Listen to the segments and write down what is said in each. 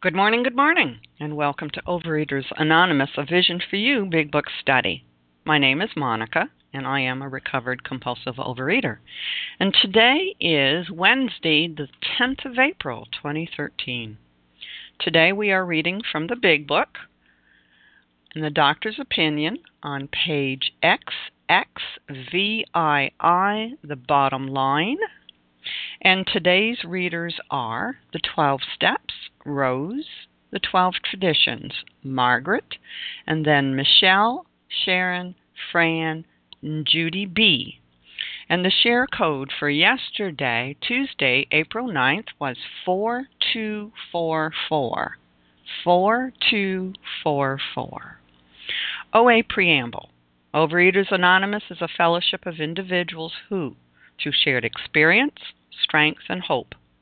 Good morning, good morning, and welcome to Overeaters Anonymous, a Vision for You Big Book Study. My name is Monica, and I am a recovered compulsive overeater. And today is Wednesday, the 10th of April, 2013. Today we are reading from the Big Book, in the doctor's opinion, on page XXVII, the bottom line. And today's readers are the 12 Steps, Rose, the 12 Traditions, Margaret, and then Michelle, Sharon, Fran, and Judy B. And the share code for yesterday, Tuesday, April 9th, was 4244. 4244. OA Preamble Overeaters Anonymous is a fellowship of individuals who, through shared experience, strength, and hope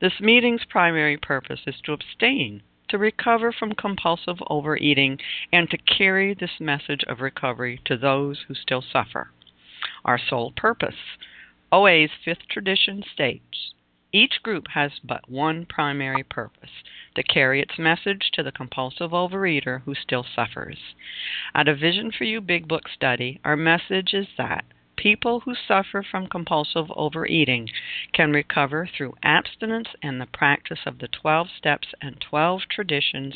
This meeting's primary purpose is to abstain, to recover from compulsive overeating, and to carry this message of recovery to those who still suffer. Our sole purpose. OA's fifth tradition states each group has but one primary purpose to carry its message to the compulsive overeater who still suffers. At a Vision for You Big Book study, our message is that people who suffer from compulsive overeating can recover through abstinence and the practice of the 12 steps and 12 traditions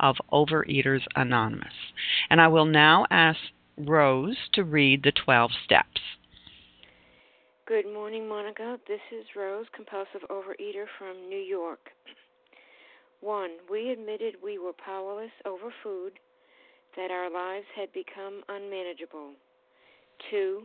of Overeaters Anonymous. And I will now ask Rose to read the 12 steps. Good morning, Monica. This is Rose, compulsive overeater from New York. One, we admitted we were powerless over food, that our lives had become unmanageable. Two,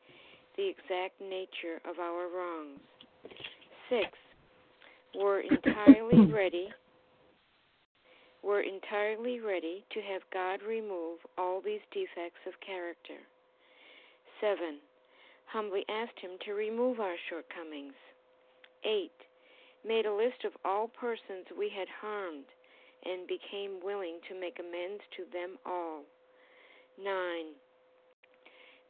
the exact nature of our wrongs. Six, we're entirely ready we're entirely ready to have God remove all these defects of character. Seven, humbly asked Him to remove our shortcomings. Eight, made a list of all persons we had harmed and became willing to make amends to them all. Nine,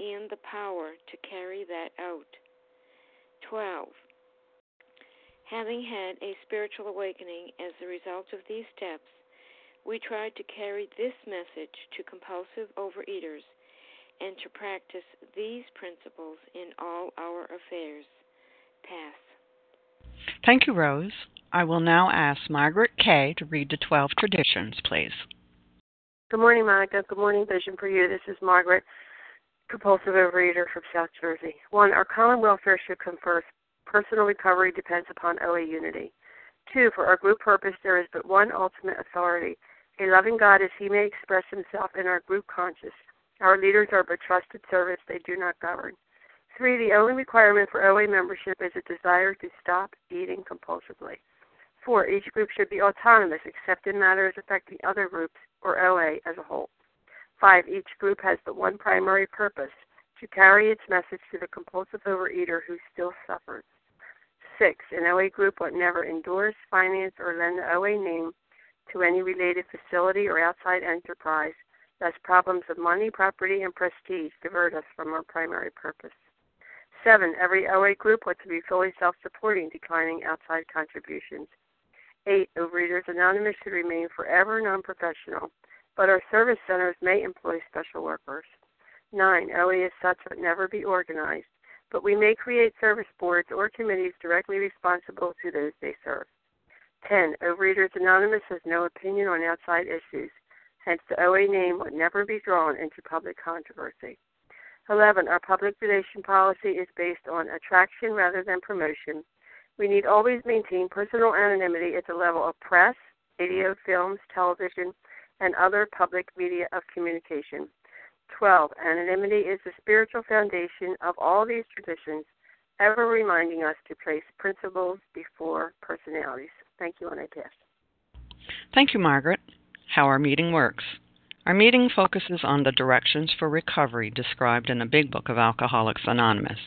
and the power to carry that out. 12. Having had a spiritual awakening as a result of these steps, we tried to carry this message to compulsive overeaters and to practice these principles in all our affairs. Pass. Thank you, Rose. I will now ask Margaret Kay to read the 12 traditions, please. Good morning, Monica. Good morning, Vision for You. This is Margaret compulsive overeater from South Jersey. One, our common welfare should come first. Personal recovery depends upon OA unity. Two, for our group purpose, there is but one ultimate authority a loving God as he may express himself in our group conscious. Our leaders are but trusted servants, they do not govern. Three, the only requirement for OA membership is a desire to stop eating compulsively. Four, each group should be autonomous except in matters affecting other groups or OA as a whole. Five, each group has but one primary purpose to carry its message to the compulsive overeater who still suffers. Six, an OA group will never endorse, finance, or lend the OA name to any related facility or outside enterprise Thus, problems of money, property, and prestige divert us from our primary purpose. Seven, every OA group to be fully self supporting, declining outside contributions. Eight, Overeaters Anonymous should remain forever non professional, but our service centers may employ special workers. Nine, OA is such that never be organized, but we may create service boards or committees directly responsible to those they serve. 10. Overeaters Anonymous has no opinion on outside issues. Hence, the OA name would never be drawn into public controversy. 11. Our public relation policy is based on attraction rather than promotion. We need always maintain personal anonymity at the level of press, radio, films, television, and other public media of communication. 12. Anonymity is the spiritual foundation of all these traditions, ever reminding us to place principles before personalities. Thank you, and I pass. Thank you, Margaret. How our meeting works. Our meeting focuses on the directions for recovery described in the Big Book of Alcoholics Anonymous.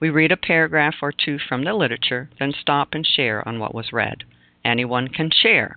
We read a paragraph or two from the literature, then stop and share on what was read. Anyone can share,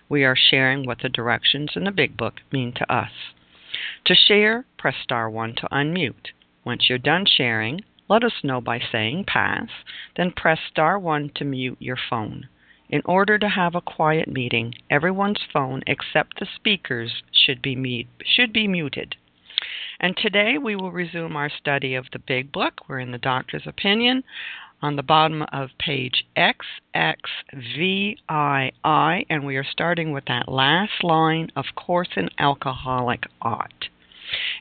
We are sharing what the directions in the Big Book mean to us. To share, press star 1 to unmute. Once you're done sharing, let us know by saying pass, then press star 1 to mute your phone. In order to have a quiet meeting, everyone's phone except the speaker's should be, mute, should be muted. And today we will resume our study of the Big Book. We're in the doctor's opinion on the bottom of page XXVII, and we are starting with that last line, of course, an alcoholic ought.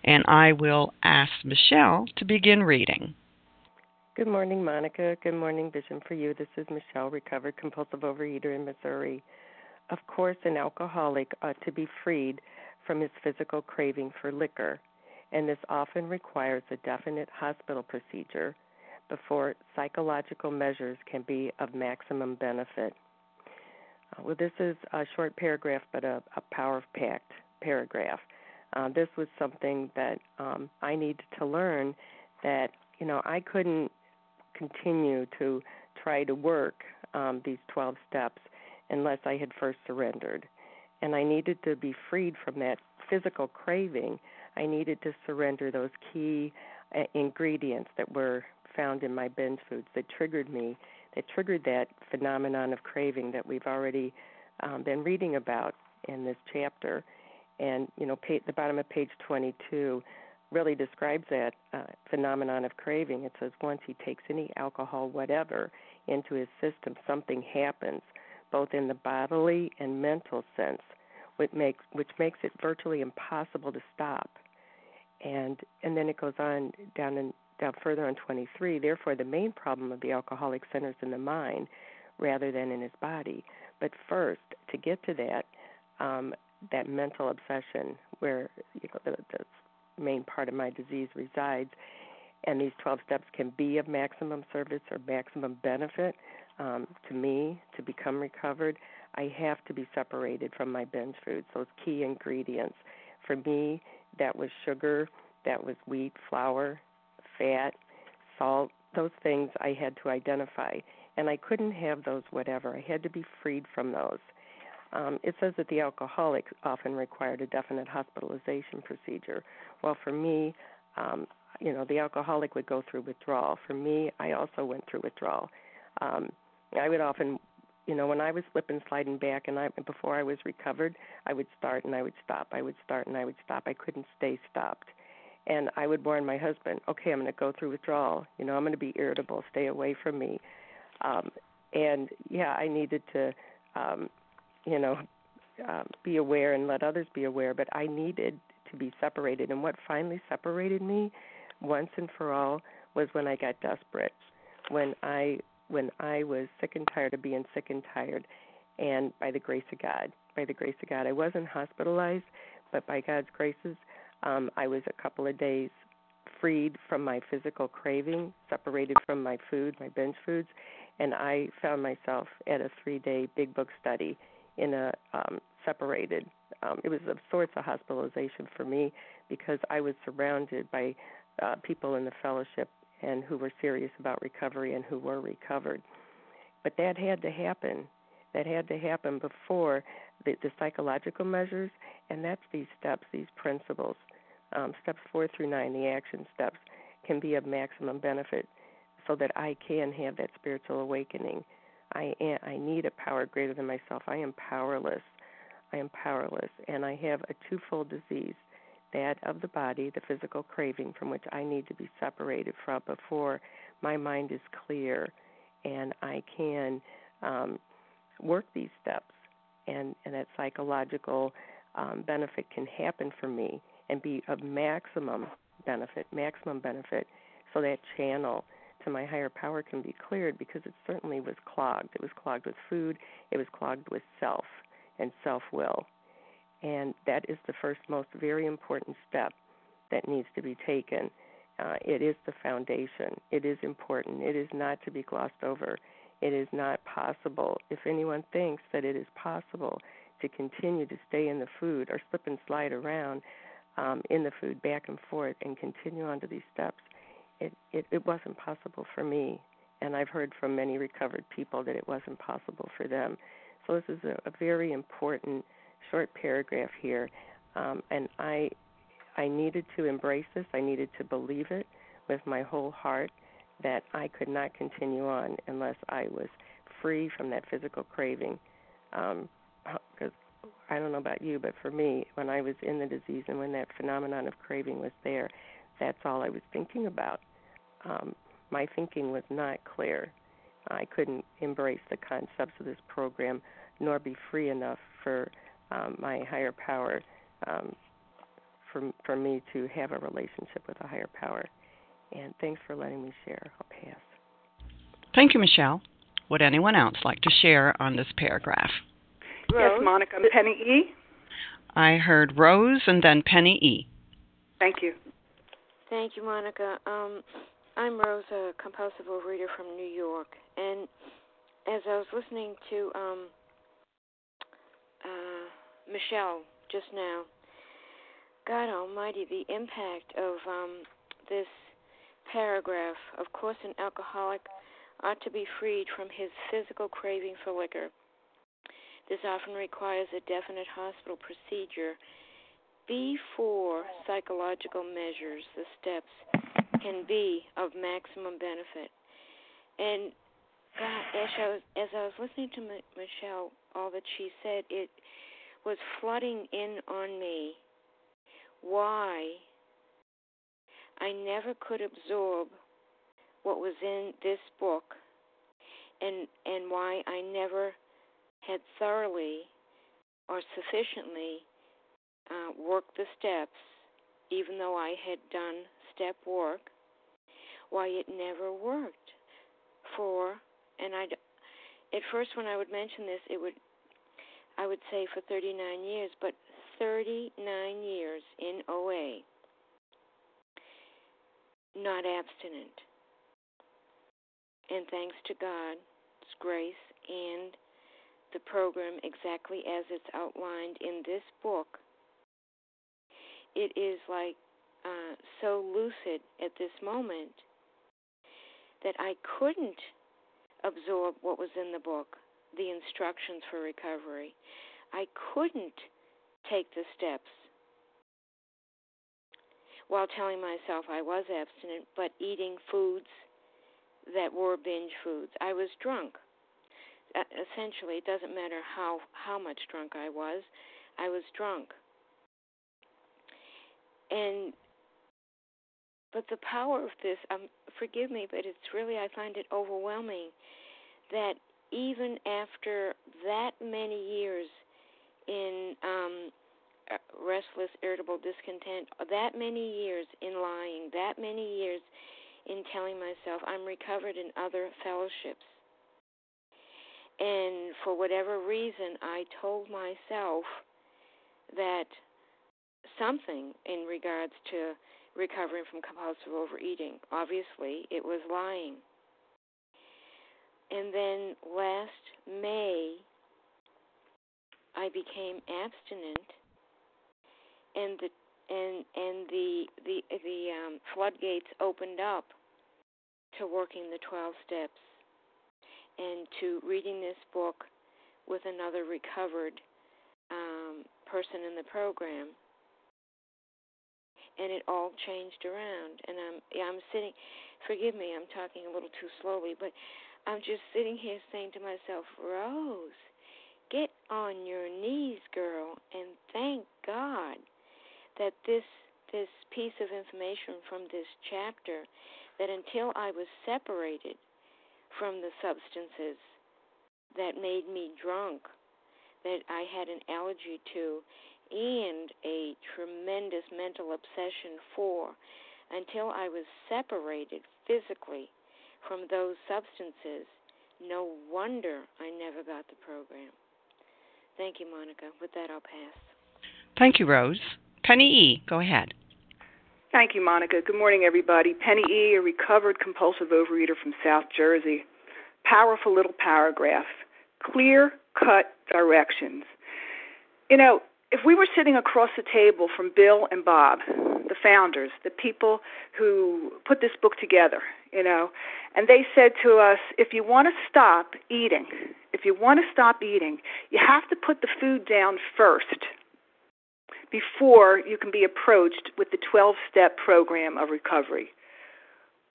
And I will ask Michelle to begin reading. Good morning, Monica. Good morning, Vision for You. This is Michelle, recovered compulsive overeater in Missouri. Of course, an alcoholic ought to be freed from his physical craving for liquor, and this often requires a definite hospital procedure before psychological measures can be of maximum benefit. Uh, well, this is a short paragraph, but a, a power packed paragraph. Uh, this was something that um, I needed to learn that, you know, I couldn't continue to try to work um, these 12 steps unless I had first surrendered. And I needed to be freed from that physical craving. I needed to surrender those key uh, ingredients that were found in my binge foods that triggered me, that triggered that phenomenon of craving that we've already um, been reading about in this chapter. And you know, the bottom of page 22 really describes that uh, phenomenon of craving. It says once he takes any alcohol, whatever, into his system, something happens, both in the bodily and mental sense, which makes which makes it virtually impossible to stop. And and then it goes on down in down further on 23. Therefore, the main problem of the alcoholic centers in the mind rather than in his body. But first, to get to that, um, that mental obsession where you know the, the main part of my disease resides, and these 12 steps can be of maximum service or maximum benefit um, to me to become recovered. I have to be separated from my binge foods, those key ingredients. For me, that was sugar, that was wheat, flour, fat, salt, those things I had to identify. And I couldn't have those whatever. I had to be freed from those. Um, it says that the alcoholic often required a definite hospitalization procedure. Well, for me, um, you know, the alcoholic would go through withdrawal. For me, I also went through withdrawal. Um, I would often, you know, when I was slipping, sliding back, and I before I was recovered, I would start and I would stop. I would start and I would stop. I couldn't stay stopped and I would warn my husband, okay, I'm going to go through withdrawal. You know, I'm going to be irritable. Stay away from me. Um, and yeah, I needed to, um, you know, um, be aware and let others be aware. But I needed to be separated. And what finally separated me, once and for all, was when I got desperate. When I when I was sick and tired of being sick and tired, and by the grace of God, by the grace of God, I wasn't hospitalized, but by God's graces, um, I was a couple of days freed from my physical craving, separated from my food, my binge foods, and I found myself at a three-day big book study in a um, separated. Um, it was of sorts a hospitalization for me because I was surrounded by uh, people in the fellowship and who were serious about recovery and who were recovered. But that had to happen. That had to happen before the, the psychological measures, and that's these steps, these principles. Um, steps four through nine, the action steps, can be of maximum benefit so that I can have that spiritual awakening. I am, I need a power greater than myself. I am powerless. I am powerless, and I have a twofold disease that of the body, the physical craving from which I need to be separated from before my mind is clear and I can um, work these steps and, and that psychological um, benefit can happen for me and be of maximum benefit, maximum benefit, so that channel to my higher power can be cleared because it certainly was clogged. It was clogged with food, it was clogged with self and self will. And that is the first, most very important step that needs to be taken. Uh, it is the foundation. It is important. It is not to be glossed over. It is not possible. If anyone thinks that it is possible to continue to stay in the food or slip and slide around um, in the food back and forth and continue on to these steps, it, it, it wasn't possible for me. And I've heard from many recovered people that it wasn't possible for them. So this is a, a very important short paragraph here, um, and I I needed to embrace this. I needed to believe it with my whole heart that I could not continue on unless I was free from that physical craving. Because um, I don't know about you, but for me, when I was in the disease and when that phenomenon of craving was there, that's all I was thinking about. Um, my thinking was not clear. I couldn't embrace the concepts of this program nor be free enough for um, my higher power um, for for me to have a relationship with a higher power. And thanks for letting me share. I'll pass. Thank you, Michelle. Would anyone else like to share on this paragraph? Rose? Yes, Monica. Penny E. I heard Rose and then Penny E. Thank you. Thank you, Monica. Um, I'm Rose, a compulsive overeater from New York, and as I was listening to um, uh, Michelle just now. God Almighty, the impact of um, this paragraph. Of course, an alcoholic ought to be freed from his physical craving for liquor. This often requires a definite hospital procedure. Before psychological measures, the steps, can be of maximum benefit. And God, as I was, as I was listening to M- Michelle, all that she said, it was flooding in on me. Why? I never could absorb what was in this book and and why I never had thoroughly or sufficiently uh, worked the steps, even though I had done step work, why it never worked for, and I, at first when I would mention this, it would I would say for 39 years, but 39 years in OA, not abstinent. And thanks to God's grace and the program exactly as it's outlined in this book, it is like uh, so lucid at this moment that I couldn't absorb what was in the book the instructions for recovery. I couldn't take the steps while telling myself I was abstinent, but eating foods that were binge foods. I was drunk. Essentially, it doesn't matter how how much drunk I was. I was drunk. And but the power of this, um, forgive me, but it's really I find it overwhelming that even after that many years in um, uh, restless, irritable, discontent, that many years in lying, that many years in telling myself I'm recovered in other fellowships. And for whatever reason, I told myself that something in regards to recovering from compulsive overeating. Obviously, it was lying. And then last May, I became abstinent, and the and and the the the um, floodgates opened up to working the twelve steps and to reading this book with another recovered um, person in the program. And it all changed around and i'm i'm sitting forgive me i'm talking a little too slowly but i'm just sitting here saying to myself rose get on your knees girl and thank god that this this piece of information from this chapter that until i was separated from the substances that made me drunk that i had an allergy to and a tremendous mental obsession for until I was separated physically from those substances. No wonder I never got the program. Thank you, Monica. With that, I'll pass. Thank you, Rose. Penny E., go ahead. Thank you, Monica. Good morning, everybody. Penny E., a recovered compulsive overeater from South Jersey. Powerful little paragraph. Clear cut directions. You know, if we were sitting across the table from Bill and Bob, the founders, the people who put this book together, you know, and they said to us, if you want to stop eating, if you want to stop eating, you have to put the food down first before you can be approached with the 12 step program of recovery.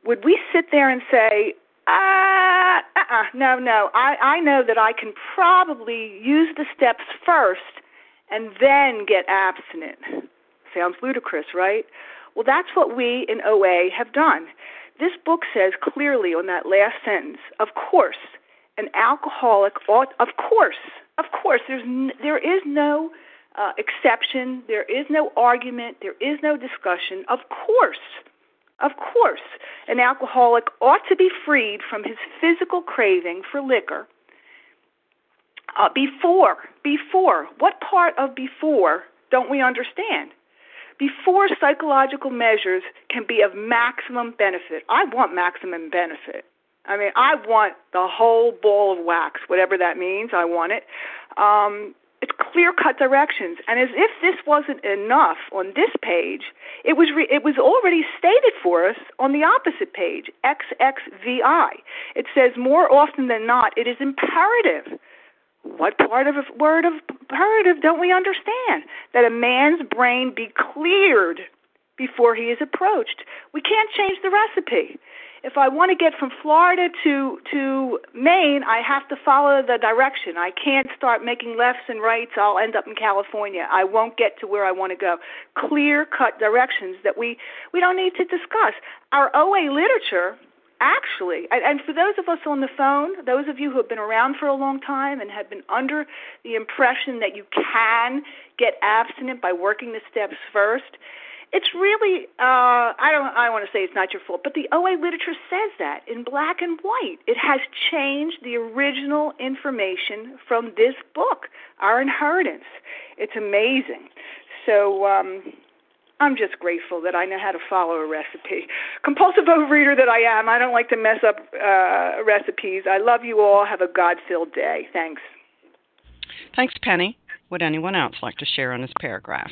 Would we sit there and say, uh, uh-uh, no, no, I, I know that I can probably use the steps first and then get abstinent. Sounds ludicrous, right? Well, that's what we in OA have done. This book says clearly on that last sentence, of course, an alcoholic ought, of course, of course, there's n- there is no uh, exception, there is no argument, there is no discussion. Of course, of course, an alcoholic ought to be freed from his physical craving for liquor uh, before, before, what part of before don't we understand? Before psychological measures can be of maximum benefit. I want maximum benefit. I mean, I want the whole ball of wax, whatever that means. I want it. Um, clear cut directions, and as if this wasn't enough on this page, it was re- it was already stated for us on the opposite page, XXVI. It says more often than not, it is imperative what part of a word of imperative don't we understand? That a man's brain be cleared before he is approached. We can't change the recipe. If I want to get from Florida to to Maine, I have to follow the direction. I can't start making lefts and rights. I'll end up in California. I won't get to where I want to go. Clear cut directions that we we don't need to discuss. Our OA literature actually, and for those of us on the phone, those of you who have been around for a long time and have been under the impression that you can get abstinent by working the steps first, it's really uh I don't I want to say it's not your fault, but the OA literature says that in black and white. It has changed the original information from this book, Our Inheritance. It's amazing. So um I'm just grateful that I know how to follow a recipe. Compulsive overeater that I am, I don't like to mess up uh, recipes. I love you all. Have a God filled day. Thanks. Thanks, Penny. Would anyone else like to share on this paragraph?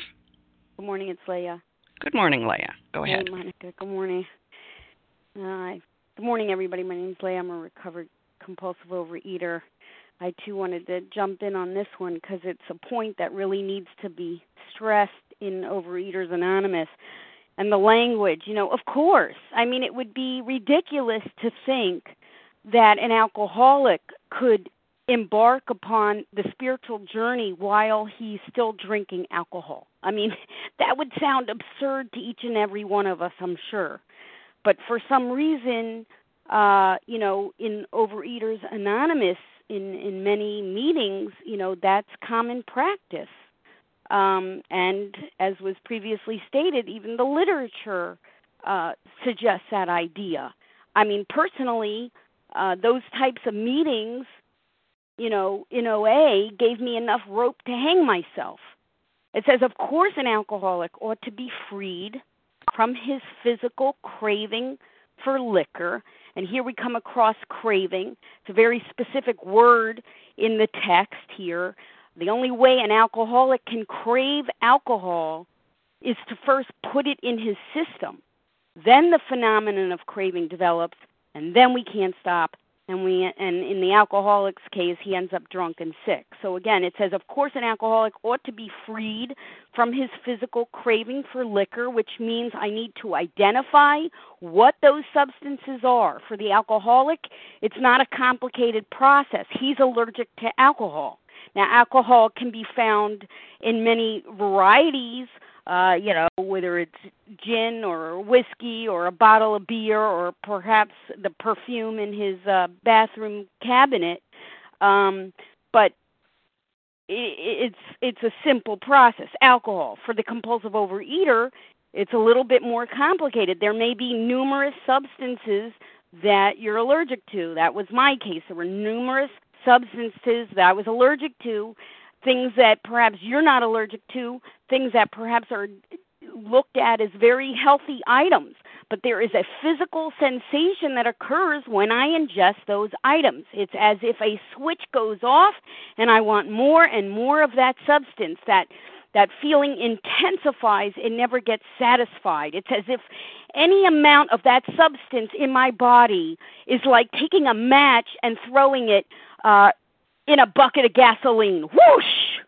Good morning, it's Leah. Good morning, Leah. Go ahead. Hey, Monica. Good morning. Uh, good morning, everybody. My name is Leah. I'm a recovered compulsive overeater. I too wanted to jump in on this one because it's a point that really needs to be stressed in Overeaters Anonymous and the language. You know, of course. I mean, it would be ridiculous to think that an alcoholic could embark upon the spiritual journey while he's still drinking alcohol. I mean, that would sound absurd to each and every one of us, I'm sure. But for some reason, uh, you know, in Overeaters Anonymous, in in many meetings, you know, that's common practice. Um, and as was previously stated, even the literature uh, suggests that idea. I mean, personally, uh, those types of meetings, you know, in OA gave me enough rope to hang myself. It says, of course, an alcoholic ought to be freed from his physical craving for liquor. And here we come across craving. It's a very specific word in the text here. The only way an alcoholic can crave alcohol is to first put it in his system. Then the phenomenon of craving develops, and then we can't stop and we and in the alcoholic's case he ends up drunk and sick. So again it says of course an alcoholic ought to be freed from his physical craving for liquor which means i need to identify what those substances are. For the alcoholic it's not a complicated process. He's allergic to alcohol. Now alcohol can be found in many varieties uh, you know, whether it's gin or whiskey or a bottle of beer or perhaps the perfume in his uh, bathroom cabinet. Um, but it's it's a simple process. Alcohol for the compulsive overeater, it's a little bit more complicated. There may be numerous substances that you're allergic to. That was my case. There were numerous substances that I was allergic to things that perhaps you're not allergic to, things that perhaps are looked at as very healthy items. But there is a physical sensation that occurs when I ingest those items. It's as if a switch goes off and I want more and more of that substance. That that feeling intensifies it never gets satisfied. It's as if any amount of that substance in my body is like taking a match and throwing it uh, in a bucket of gasoline. Whoosh!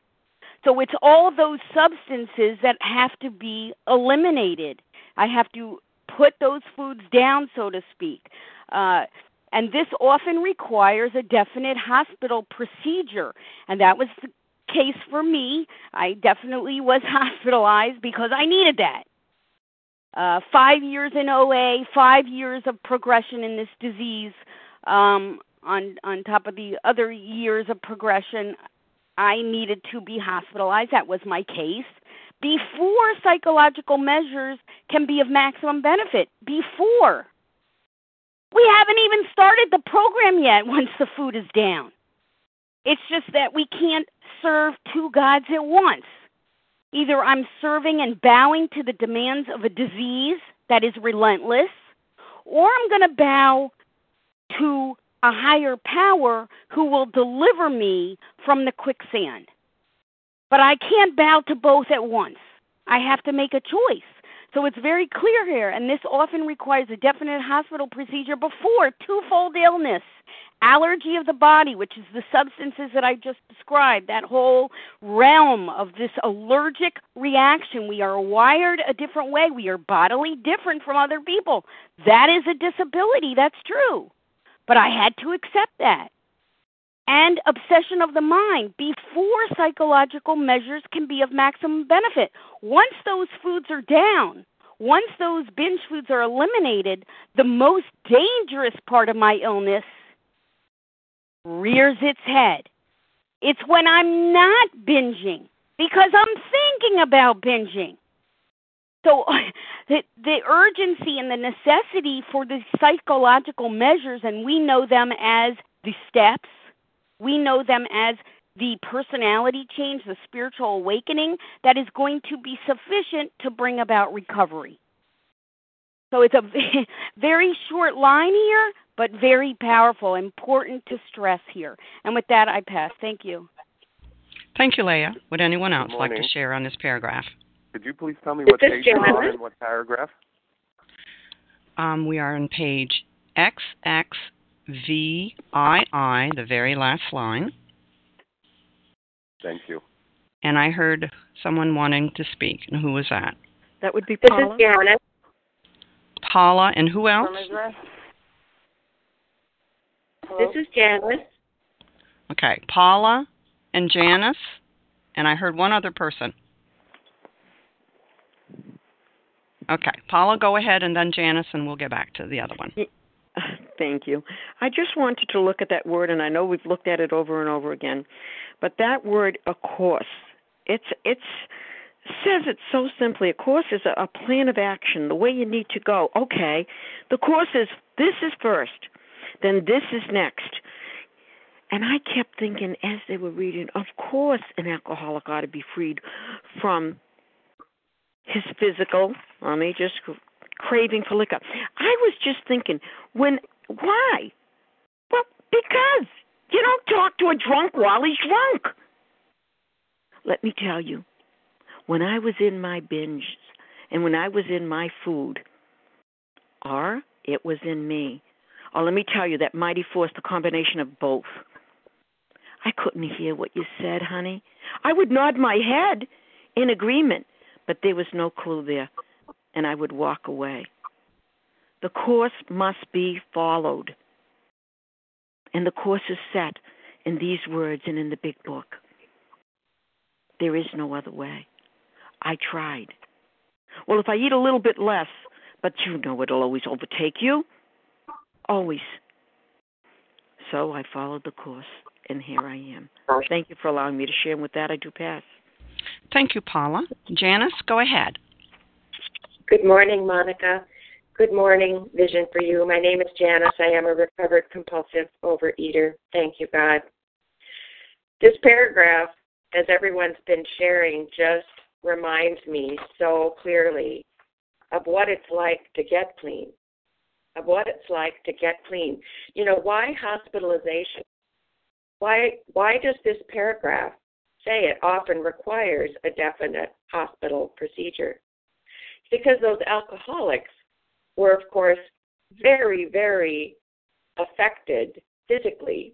So it's all those substances that have to be eliminated. I have to put those foods down, so to speak. Uh, and this often requires a definite hospital procedure. And that was the case for me. I definitely was hospitalized because I needed that. Uh, five years in OA, five years of progression in this disease. Um, on on top of the other years of progression i needed to be hospitalized. That was my case. Before psychological measures can be of maximum benefit. Before. We haven't even started the program yet once the food is down. It's just that we can't serve two gods at once. Either i'm serving and bowing to the demands of a disease that is relentless or i'm going to bow to a higher power who will deliver me from the quicksand. But I can't bow to both at once. I have to make a choice. So it's very clear here, and this often requires a definite hospital procedure before twofold illness allergy of the body, which is the substances that I just described, that whole realm of this allergic reaction. We are wired a different way, we are bodily different from other people. That is a disability, that's true. But I had to accept that. And obsession of the mind before psychological measures can be of maximum benefit. Once those foods are down, once those binge foods are eliminated, the most dangerous part of my illness rears its head. It's when I'm not binging because I'm thinking about binging. So the the urgency and the necessity for the psychological measures and we know them as the steps, we know them as the personality change, the spiritual awakening that is going to be sufficient to bring about recovery. So it's a very short line here, but very powerful, important to stress here. And with that, I pass. Thank you. Thank you, Leah. Would anyone else like to share on this paragraph? Could you please tell me what page you're on and what paragraph? Um, we are on page XXVII, the very last line. Thank you. And I heard someone wanting to speak. And who was that? That would be Paula. This is Janice. Paula, and who else? This is Janice. Okay, Paula and Janice, and I heard one other person. Okay, Paula, go ahead, and then Janice, and we'll get back to the other one. Mm, thank you. I just wanted to look at that word, and I know we've looked at it over and over again, but that word, a course, it's it's says it so simply. A course is a, a plan of action, the way you need to go. Okay, the course is this is first, then this is next. And I kept thinking as they were reading, of course, an alcoholic ought to be freed from his physical, me just craving for liquor. I was just thinking, when why? Well, because you don't talk to a drunk while he's drunk. Let me tell you, when I was in my binges and when I was in my food, or it was in me. Or let me tell you, that mighty force, the combination of both. I couldn't hear what you said, honey. I would nod my head in agreement, but there was no clue there, and I would walk away. The course must be followed. And the course is set in these words and in the big book. There is no other way. I tried. Well, if I eat a little bit less, but you know it'll always overtake you. Always. So I followed the course, and here I am. Thank you for allowing me to share. And with that, I do pass. Thank you, Paula. Janice, go ahead. Good morning, Monica. Good morning, Vision for You. My name is Janice. I am a recovered compulsive overeater. Thank you, God. This paragraph, as everyone's been sharing, just reminds me so clearly of what it's like to get clean, of what it's like to get clean. You know, why hospitalization? Why why does this paragraph say it often requires a definite hospital procedure? Because those alcoholics were, of course, very, very affected physically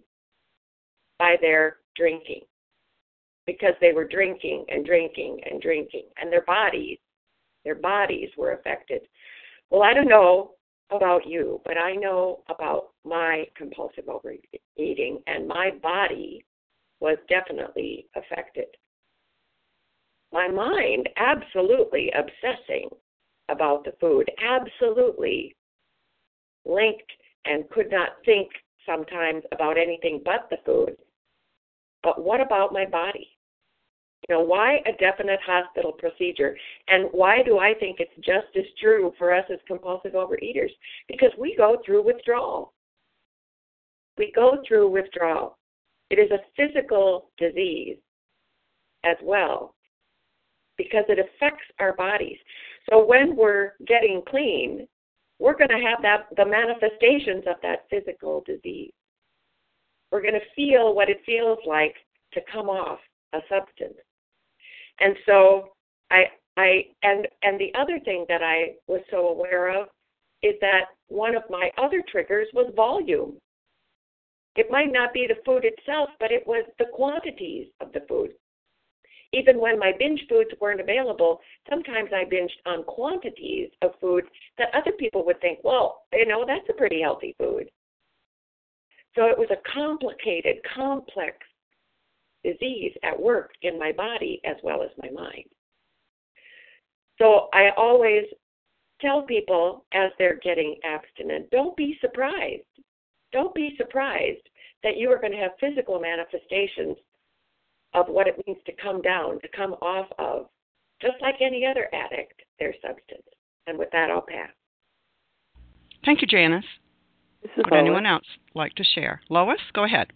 by their drinking because they were drinking and drinking and drinking, and their bodies, their bodies were affected. Well, I don't know about you, but I know about my compulsive overeating, and my body was definitely affected. My mind absolutely obsessing about the food, absolutely linked and could not think sometimes about anything but the food. But what about my body? You know, why a definite hospital procedure? And why do I think it's just as true for us as compulsive overeaters? Because we go through withdrawal. We go through withdrawal. It is a physical disease as well because it affects our bodies. So when we're getting clean, we're going to have that the manifestations of that physical disease. We're going to feel what it feels like to come off a substance. And so I I and and the other thing that I was so aware of is that one of my other triggers was volume. It might not be the food itself, but it was the quantities of the food even when my binge foods weren't available, sometimes I binged on quantities of food that other people would think, well, you know, that's a pretty healthy food. So it was a complicated, complex disease at work in my body as well as my mind. So I always tell people as they're getting abstinent, don't be surprised. Don't be surprised that you are going to have physical manifestations of what it means to come down, to come off of, just like any other addict, their substance. And with that, I'll pass. Thank you, Janice. Would Lois. anyone else like to share? Lois, go ahead.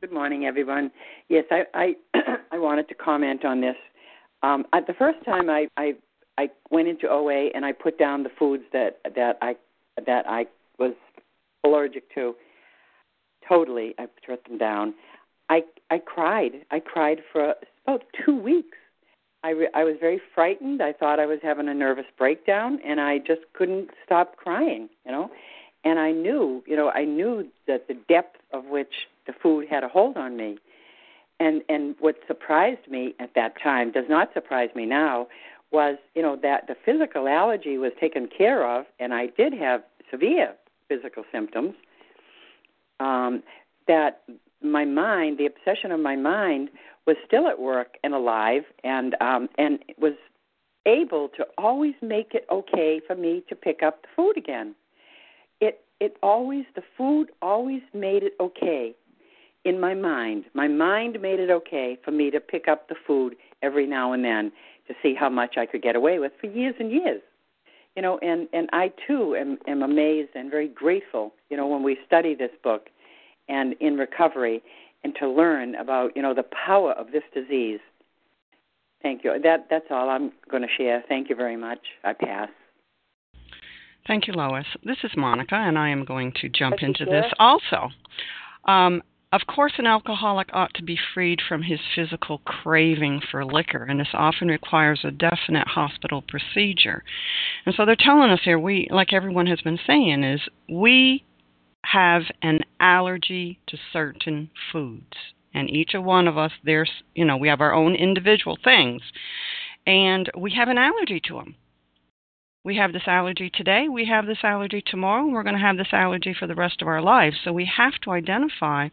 Good morning, everyone. Yes, I I, I wanted to comment on this. Um, I, the first time I, I I went into OA and I put down the foods that that I that I was allergic to. Totally, I put them down. I I cried. I cried for about two weeks. I re- I was very frightened. I thought I was having a nervous breakdown, and I just couldn't stop crying. You know, and I knew, you know, I knew that the depth of which the food had a hold on me. And and what surprised me at that time does not surprise me now was, you know, that the physical allergy was taken care of, and I did have severe physical symptoms. Um, that my mind, the obsession of my mind, was still at work and alive, and um, and was able to always make it okay for me to pick up the food again. It it always the food always made it okay in my mind. My mind made it okay for me to pick up the food every now and then to see how much I could get away with for years and years. You know, and and I too am, am amazed and very grateful. You know, when we study this book and in recovery and to learn about you know the power of this disease Thank you. That that's all I'm going to share. Thank you very much. I pass. Thank you, Lois. This is Monica, and I am going to jump into this also. Um, of course, an alcoholic ought to be freed from his physical craving for liquor, and this often requires a definite hospital procedure. And so they're telling us here, we, like everyone has been saying, is we have an allergy to certain foods. And each of one of us, there's, you know, we have our own individual things, and we have an allergy to them we have this allergy today, we have this allergy tomorrow, and we're going to have this allergy for the rest of our lives. So we have to identify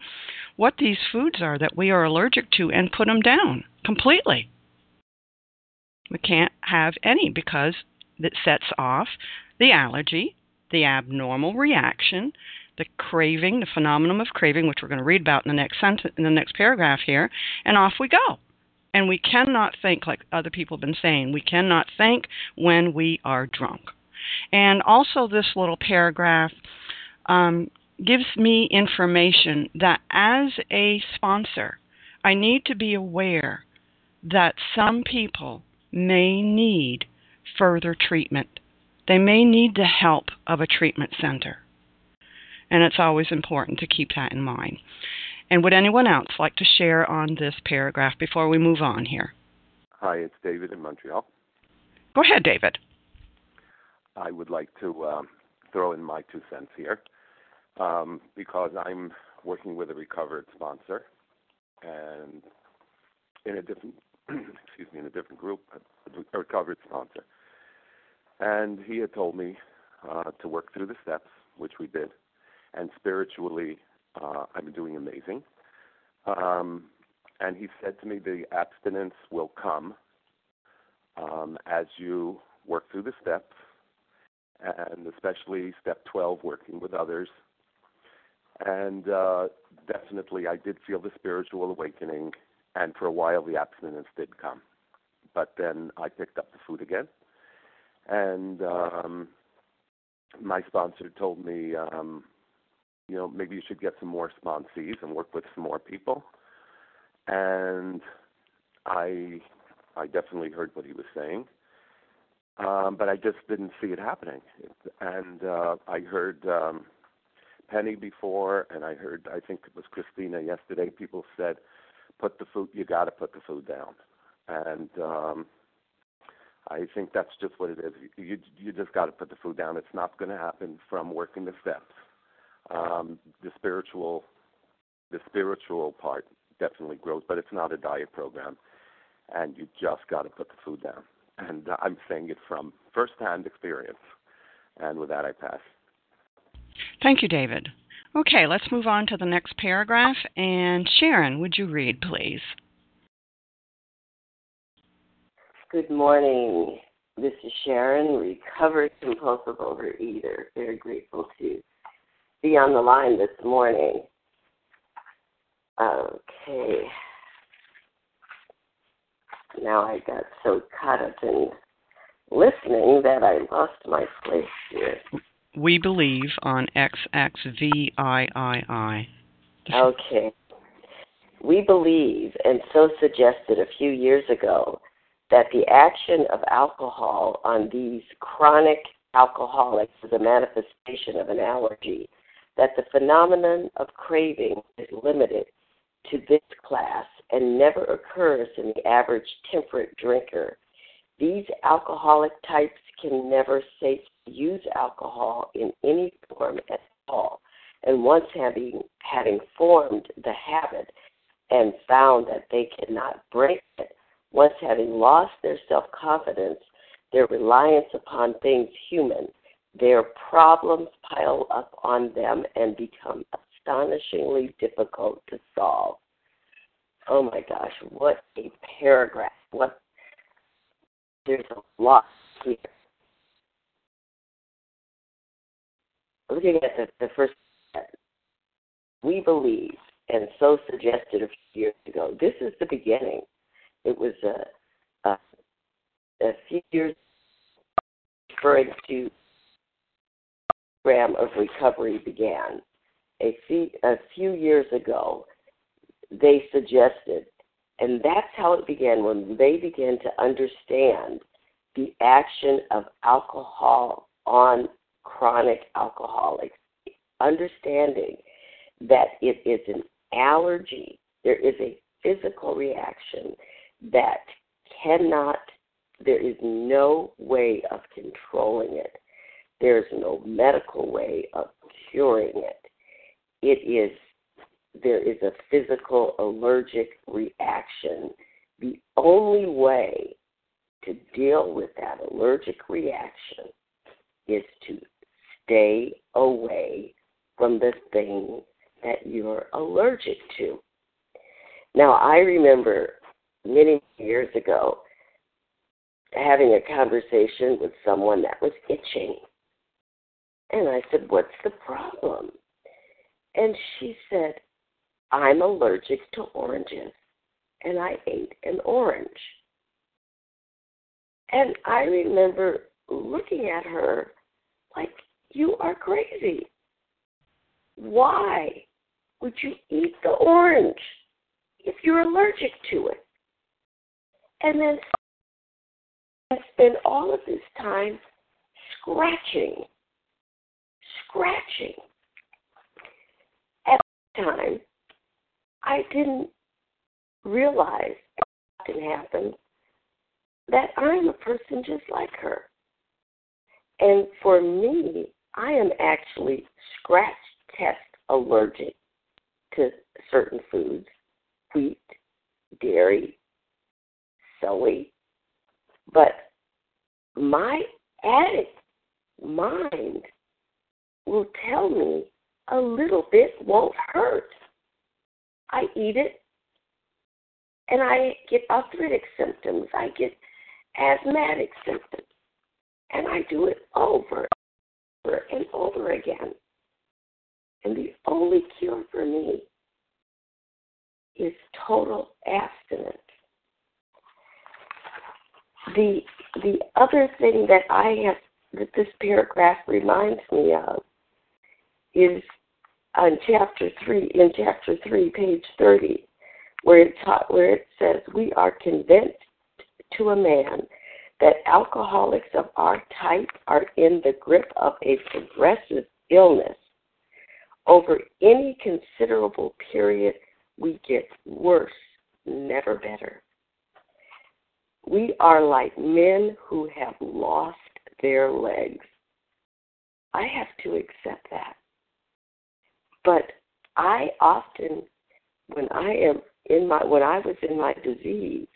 what these foods are that we are allergic to and put them down completely. We can't have any because it sets off the allergy, the abnormal reaction, the craving, the phenomenon of craving, which we're going to read about in the next sentence, in the next paragraph here, and off we go. And we cannot think, like other people have been saying, we cannot think when we are drunk. And also, this little paragraph um, gives me information that as a sponsor, I need to be aware that some people may need further treatment. They may need the help of a treatment center. And it's always important to keep that in mind. And would anyone else like to share on this paragraph before we move on here? Hi, it's David in Montreal. Go ahead, David. I would like to um, throw in my two cents here um, because I'm working with a recovered sponsor and in a different excuse me in a different group, a recovered sponsor. And he had told me uh, to work through the steps, which we did, and spiritually uh, I'm doing amazing. Um, and he said to me, the abstinence will come um, as you work through the steps, and especially step 12, working with others. And uh, definitely, I did feel the spiritual awakening, and for a while, the abstinence did come. But then I picked up the food again, and um, my sponsor told me um, you know, maybe you should get some more sponsees and work with some more people. And I, I definitely heard what he was saying, um, but I just didn't see it happening. And uh, I heard um, Penny before, and I heard, I think it was Christina yesterday. People said, "Put the food. You got to put the food down." And um, I think that's just what it is. You you just got to put the food down. It's not going to happen from working the steps um, the spiritual the spiritual part definitely grows, but it's not a diet program, and you just got to put the food down. And I'm saying it from firsthand experience. And with that, I pass. Thank you, David. Okay, let's move on to the next paragraph. And Sharon, would you read, please? Good morning. This is Sharon, recovered compulsive overeater. Very grateful to be on the line this morning. Okay. Now I got so caught up in listening that I lost my place here. We believe on XXVIII. Okay. We believe, and so suggested a few years ago, that the action of alcohol on these chronic alcoholics is a manifestation of an allergy that the phenomenon of craving is limited to this class and never occurs in the average temperate drinker. These alcoholic types can never safely use alcohol in any form at all. And once having having formed the habit and found that they cannot break it, once having lost their self confidence, their reliance upon things human, their problems pile up on them and become astonishingly difficult to solve. Oh my gosh, what a paragraph. What there's a lot here. Looking at the, the first we believe, and so suggested a few years ago, this is the beginning. It was a, a, a few years referring to program of recovery began. A few, a few years ago, they suggested, and that's how it began when they began to understand the action of alcohol on chronic alcoholics, understanding that it is an allergy, there is a physical reaction that cannot, there is no way of controlling it. There's no medical way of curing it. It is, there is a physical allergic reaction. The only way to deal with that allergic reaction is to stay away from the thing that you're allergic to. Now, I remember many years ago having a conversation with someone that was itching. And I said, What's the problem? And she said, I'm allergic to oranges. And I ate an orange. And I remember looking at her like, You are crazy. Why would you eat the orange if you're allergic to it? And then I spend all of this time scratching, scratching. At the time, I didn't realize it often happens that I'm a person just like her. And for me, I am actually scratch test allergic to certain foods wheat, dairy, soy. But my addict mind will tell me a little bit won't hurt. I eat it and I get arthritic symptoms. I get asthmatic symptoms. And I do it over and over and over again. And the only cure for me is total abstinence. The the other thing that I have that this paragraph reminds me of is on chapter three in chapter three, page thirty, where it taught, where it says we are convinced to a man that alcoholics of our type are in the grip of a progressive illness. Over any considerable period, we get worse, never better. We are like men who have lost their legs. I have to accept that. But I often, when I am in my, when I was in my disease,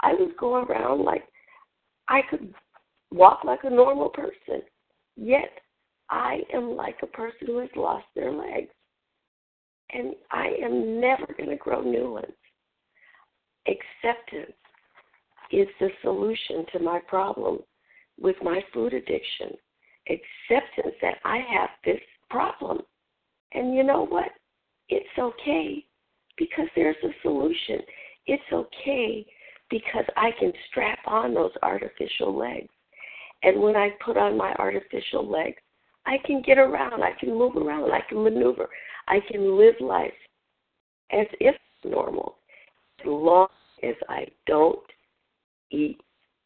I was going around like I could walk like a normal person, yet I am like a person who has lost their legs. And I am never going to grow new ones. Acceptance is the solution to my problem with my food addiction. Acceptance that I have this problem. And you know what? It's okay because there's a solution. It's okay because I can strap on those artificial legs. And when I put on my artificial legs, I can get around, I can move around, I can maneuver, I can live life as if normal, as long as I don't eat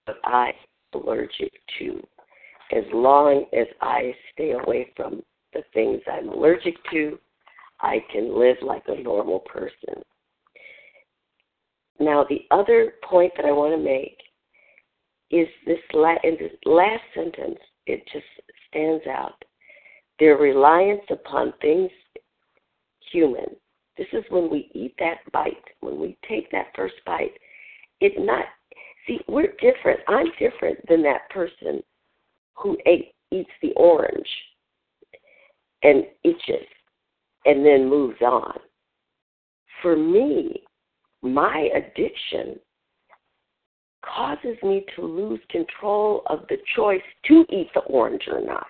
what I'm allergic to, as long as I stay away from the things I'm allergic to, I can live like a normal person. Now, the other point that I want to make is this la- in this last sentence, it just stands out. Their reliance upon things human. This is when we eat that bite, when we take that first bite. It's not, see, we're different. I'm different than that person who ate, eats the orange and itches and then moves on. For me, my addiction causes me to lose control of the choice to eat the orange or not.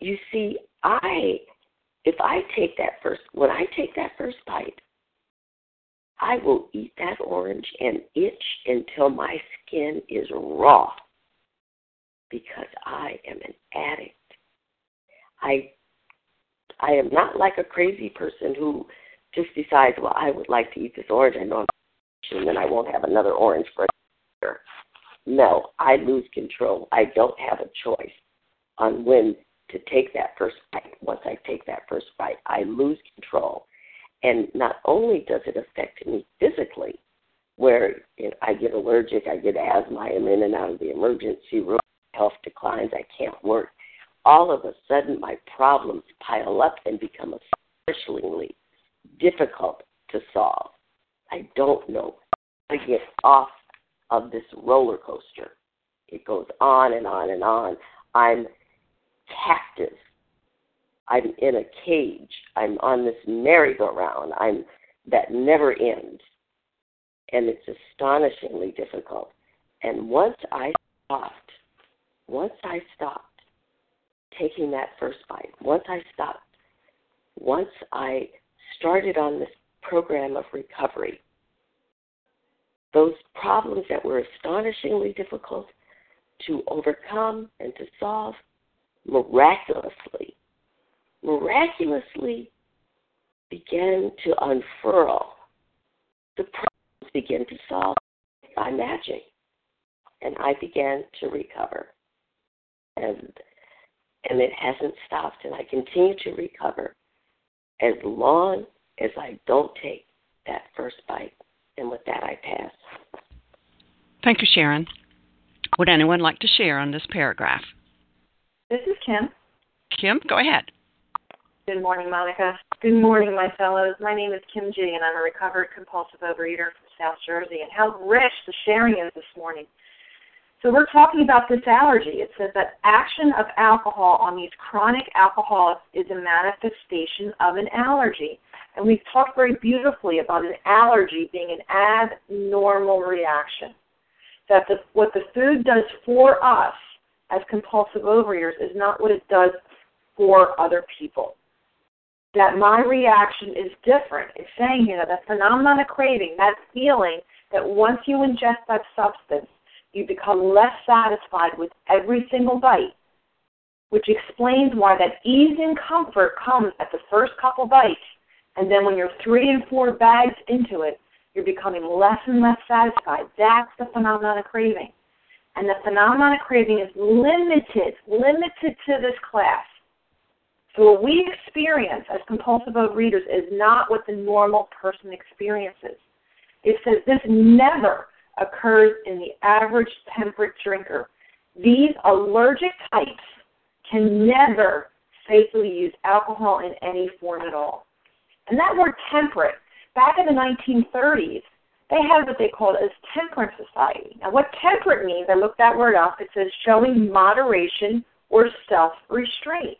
You see, I if I take that first when I take that first bite, I will eat that orange and itch until my skin is raw because I am an addict. I I am not like a crazy person who just decides, well, I would like to eat this orange. I know I'm and then I won't have another orange for year. No, I lose control. I don't have a choice on when to take that first bite. Once I take that first bite, I lose control. And not only does it affect me physically, where you know, I get allergic, I get asthma, I'm in and out of the emergency room, health declines, I can't work. All of a sudden, my problems pile up and become astonishingly difficult to solve. I don't know how to get off of this roller coaster. It goes on and on and on. I'm captive. I'm in a cage. I'm on this merry-go-round. I'm that never ends. And it's astonishingly difficult. And once I stopped, once I stopped taking that first bite, once I stopped, once I started on this program of recovery, those problems that were astonishingly difficult to overcome and to solve miraculously, miraculously began to unfurl. The problems began to solve by magic. And I began to recover. And and it hasn't stopped and I continue to recover as long as I don't take that first bite. And with that, I pass. Thank you, Sharon. Would anyone like to share on this paragraph? This is Kim. Kim, go ahead. Good morning, Monica. Good morning, my fellows. My name is Kim G, and I'm a recovered compulsive overeater from South Jersey. And how rich the sharing is this morning. So we're talking about this allergy. It says that action of alcohol on these chronic alcoholics is a manifestation of an allergy. And we've talked very beautifully about an allergy being an abnormal reaction. That the, what the food does for us as compulsive overeaters is not what it does for other people. That my reaction is different. It's saying, you know, that phenomenon of craving, that feeling that once you ingest that substance, you become less satisfied with every single bite, which explains why that ease and comfort comes at the first couple bites, and then when you're three and four bags into it, you're becoming less and less satisfied. That's the phenomenon of craving. And the phenomenon of craving is limited, limited to this class. So what we experience as compulsive overeaters is not what the normal person experiences. It says this never occurs in the average temperate drinker. These allergic types can never safely use alcohol in any form at all. And that word temperate, back in the 1930s, they had what they called as temperance society. Now, what temperate means, I looked that word up, it says showing moderation or self restraint.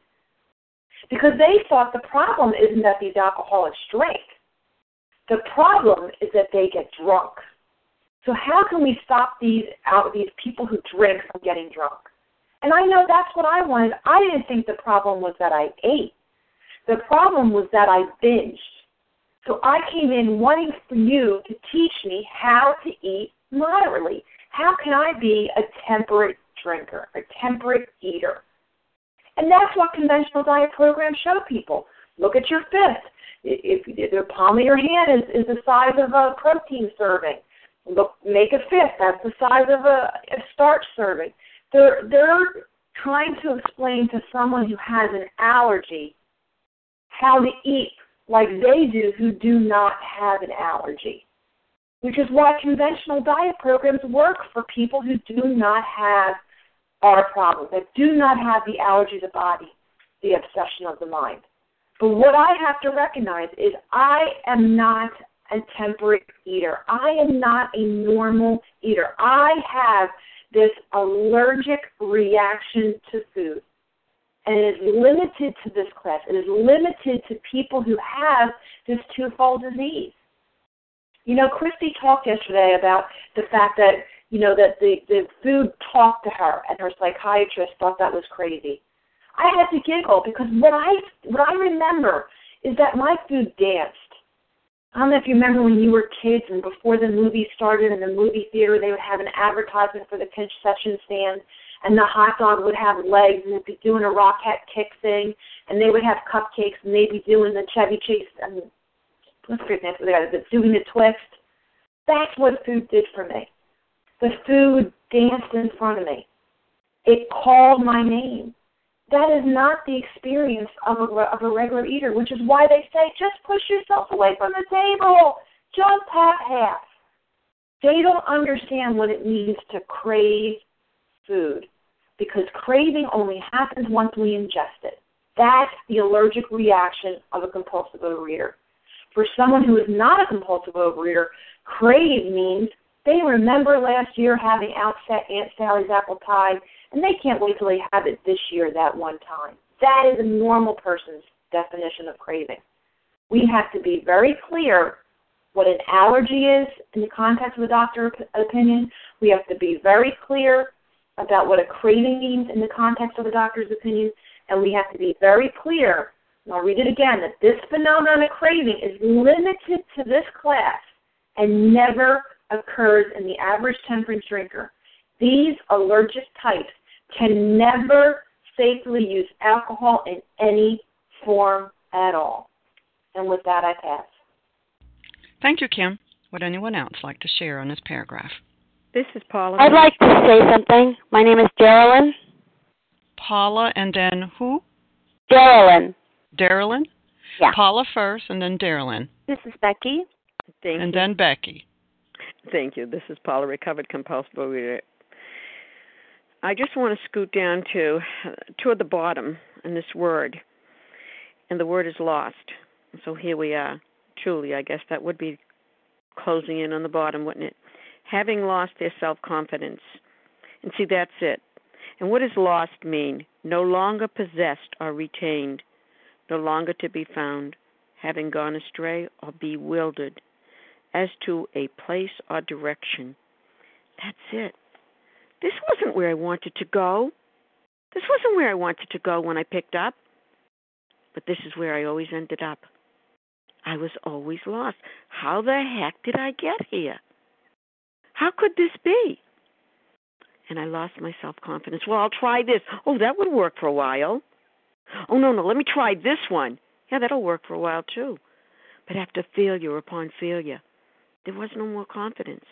Because they thought the problem isn't that these alcoholics drink, the problem is that they get drunk. So how can we stop these out these people who drink from getting drunk? And I know that's what I wanted. I didn't think the problem was that I ate. The problem was that I binged. So I came in wanting for you to teach me how to eat moderately. How can I be a temperate drinker, a temperate eater? And that's what conventional diet programs show people. Look at your fist. If the palm of your hand is, is the size of a protein serving, look make a fist. That's the size of a, a starch serving. They're they're trying to explain to someone who has an allergy how to eat like they do who do not have an allergy. Which is why conventional diet programs work for people who do not have our problem, that do not have the allergy of the body, the obsession of the mind. But what I have to recognize is I am not a temperate eater. I am not a normal eater. I have this allergic reaction to food and it is limited to this class. It is limited to people who have this twofold disease. You know, Christy talked yesterday about the fact that you know that the the food talked to her, and her psychiatrist thought that was crazy. I had to giggle because what I what I remember is that my food danced. I don't know if you remember when you were kids and before the movie started in the movie theater, they would have an advertisement for the concession stand and the hot dog would have legs and it'd be doing a rocket kick thing, and they would have cupcakes and they'd be doing the Chevy Chase and what's the name? Doing the twist. That's what food did for me. The food danced in front of me. It called my name. That is not the experience of a, of a regular eater, which is why they say just push yourself away from the table. Just have half. They don't understand what it means to crave food because craving only happens once we ingest it. That's the allergic reaction of a compulsive overeater. For someone who is not a compulsive overeater, crave means they remember last year having outset Aunt Sally's apple pie, and they can't wait till they have it this year that one time. That is a normal person's definition of craving. We have to be very clear what an allergy is in the context of a doctor opinion. We have to be very clear about what a craving means in the context of a doctor's opinion, and we have to be very clear, and I'll read it again, that this phenomenon of craving is limited to this class and never occurs in the average temperance drinker. These allergic types can never safely use alcohol in any form at all. And with that, I pass. Thank you, Kim. Would anyone else like to share on this paragraph? This is Paula. I'd like to say something. My name is Darylyn. Paula and then who? Darylyn. Darylyn? Yeah. Paula first and then Darylyn. This is Becky. Thank you. and you. then Becky. Thank you. This is Paula, recovered compulsive overeater. I just want to scoot down to toward the bottom in this word, and the word is lost. So here we are. Truly, I guess that would be closing in on the bottom, wouldn't it? Having lost their self confidence. And see, that's it. And what does lost mean? No longer possessed or retained, no longer to be found, having gone astray or bewildered as to a place or direction. That's it. This wasn't where I wanted to go. This wasn't where I wanted to go when I picked up. But this is where I always ended up. I was always lost. How the heck did I get here? How could this be? And I lost my self confidence. Well, I'll try this. Oh, that would work for a while. Oh, no, no, let me try this one. Yeah, that'll work for a while too. But after failure upon failure, there was no more confidence.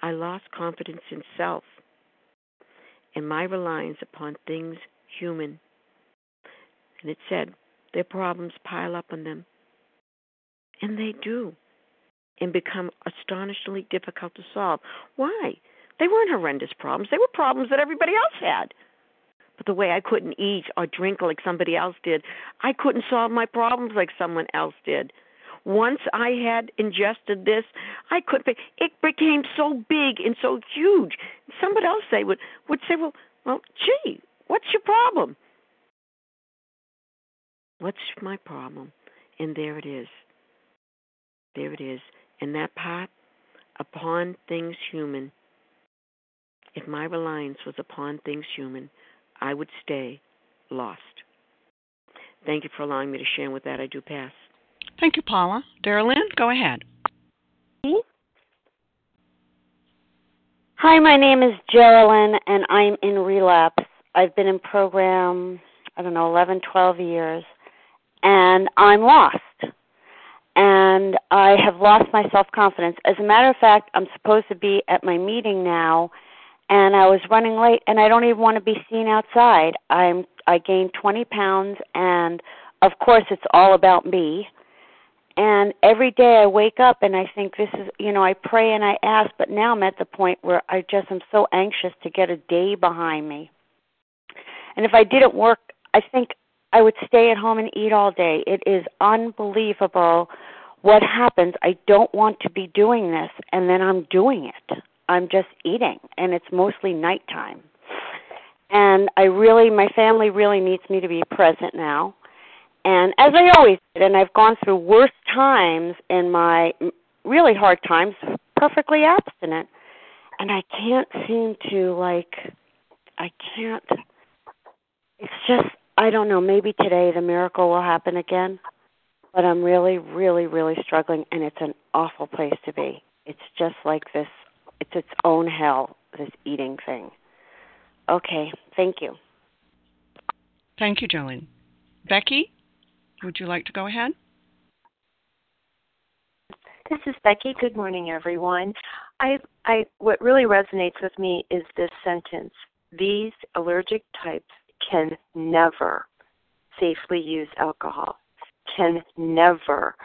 I lost confidence in self and my reliance upon things human. And it said, their problems pile up on them. And they do. And become astonishingly difficult to solve. Why? They weren't horrendous problems. They were problems that everybody else had. But the way I couldn't eat or drink like somebody else did, I couldn't solve my problems like someone else did. Once I had ingested this, I could. Be, it became so big and so huge. Somebody else say would would say, "Well, well, gee, what's your problem?" What's my problem? And there it is. There it is. And that part, upon things human. If my reliance was upon things human, I would stay lost. Thank you for allowing me to share with that. I do pass. Thank you, Paula. Darylyn, go ahead. Hi, my name is Geraldine, and I'm in relapse. I've been in program, I don't know, 11, 12 years, and I'm lost. And I have lost my self confidence. As a matter of fact, I'm supposed to be at my meeting now, and I was running late, and I don't even want to be seen outside. I'm I gained 20 pounds, and of course, it's all about me and every day I wake up and I think this is, you know, I pray and I ask, but now I'm at the point where I just am so anxious to get a day behind me. And if I didn't work, I think I would stay at home and eat all day. It is unbelievable what happens. I don't want to be doing this, and then I'm doing it. I'm just eating, and it's mostly nighttime. And I really, my family really needs me to be present now and as I always did, and I've gone through worse times in my really hard times, perfectly abstinent, and I can't seem to like, I can't. It's just I don't know. Maybe today the miracle will happen again, but I'm really, really, really struggling, and it's an awful place to be. It's just like this. It's its own hell. This eating thing. Okay. Thank you. Thank you, Jolene. Becky? Would you like to go ahead? This is Becky. Good morning, everyone. I, I, what really resonates with me is this sentence: These allergic types can never safely use alcohol. Can never.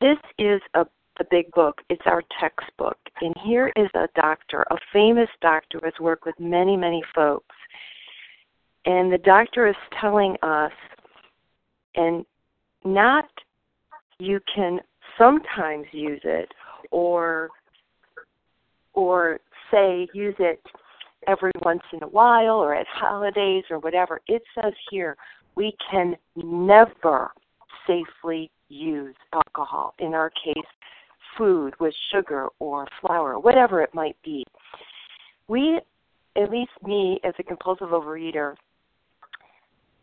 This is a the big book. It's our textbook. And here is a doctor, a famous doctor who has worked with many, many folks. And the doctor is telling us, and not you can sometimes use it or or say use it every once in a while or at holidays or whatever. It says here we can never safely use alcohol. In our case, food with sugar or flour, whatever it might be. We, at least me as a compulsive overeater,